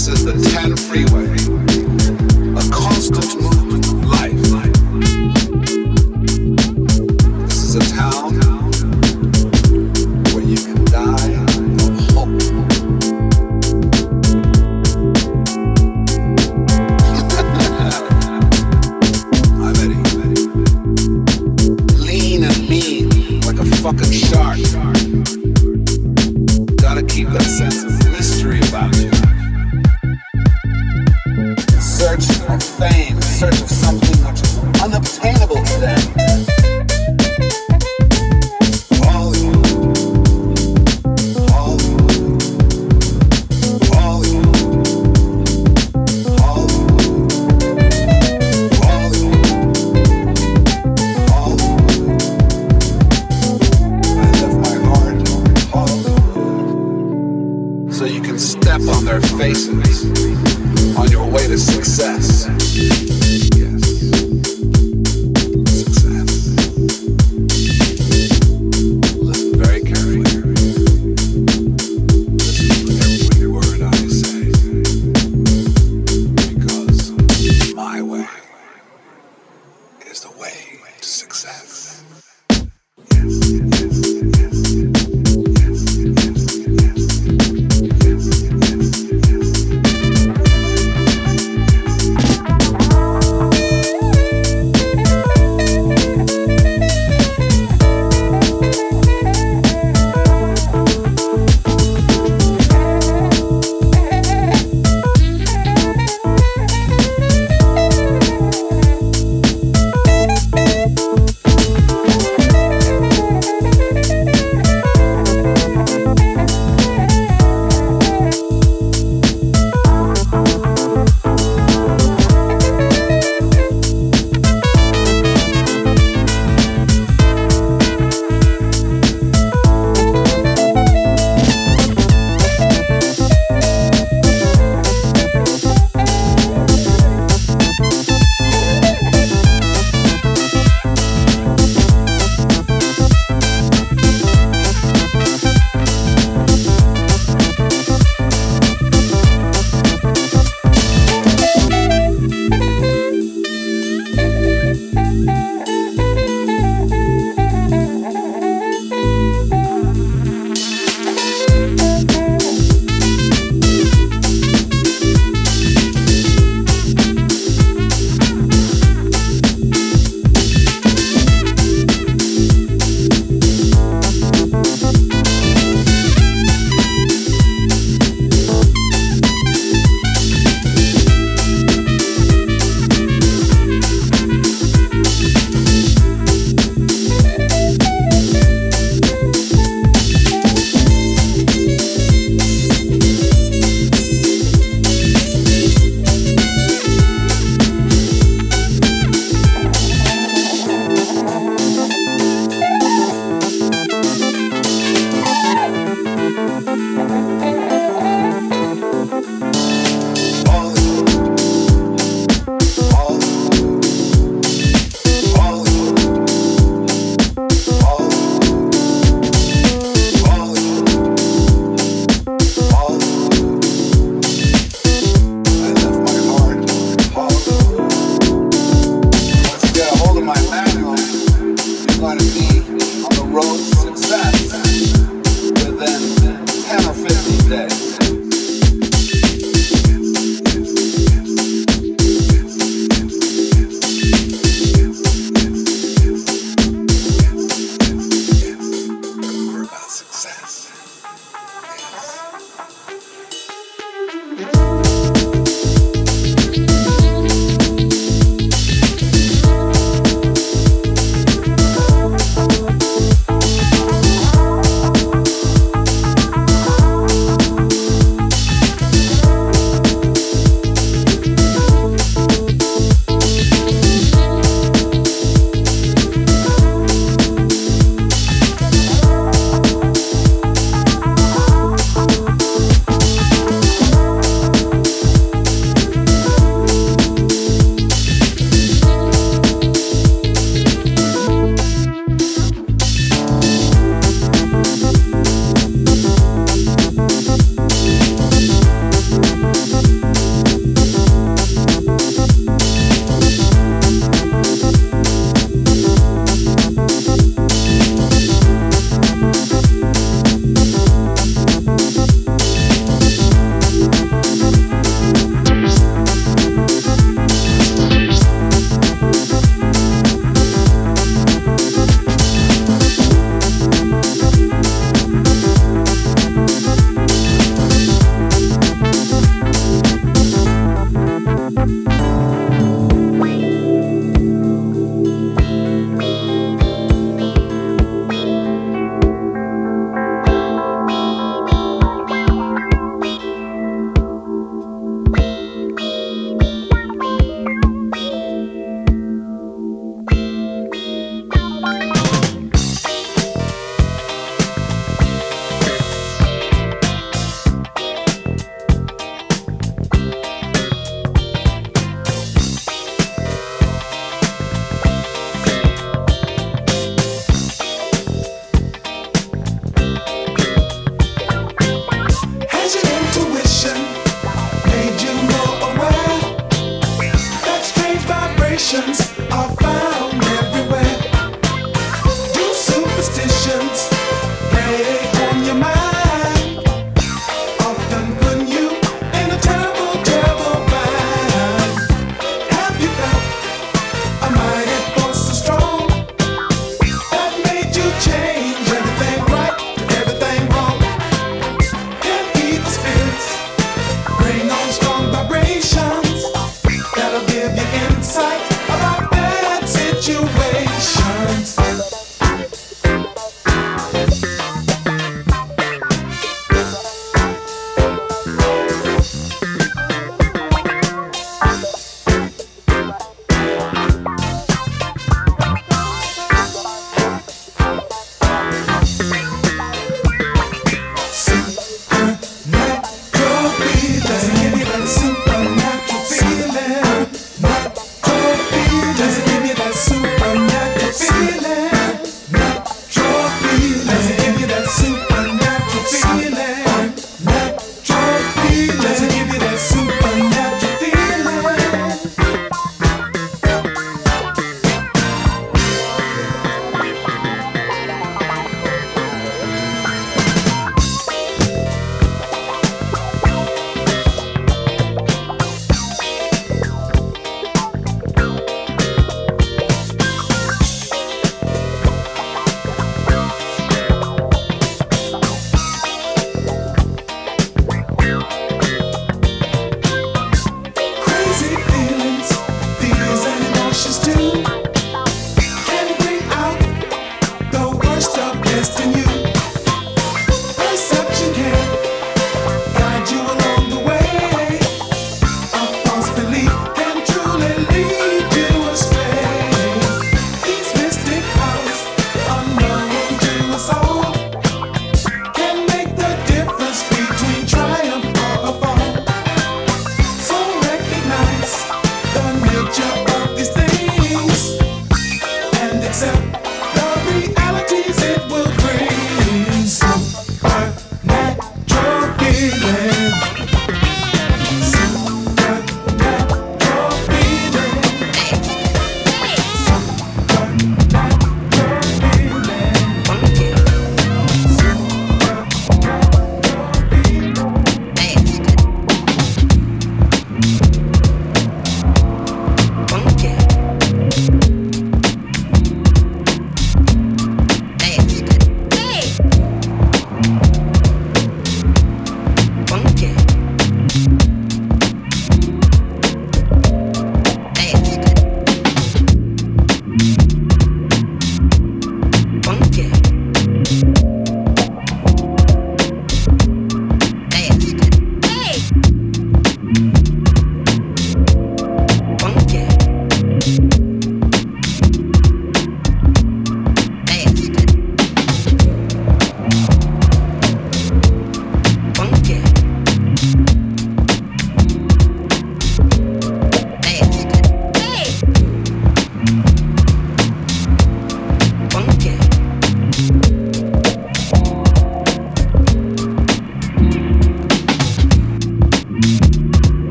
This is the 10 freeway. A constant vida.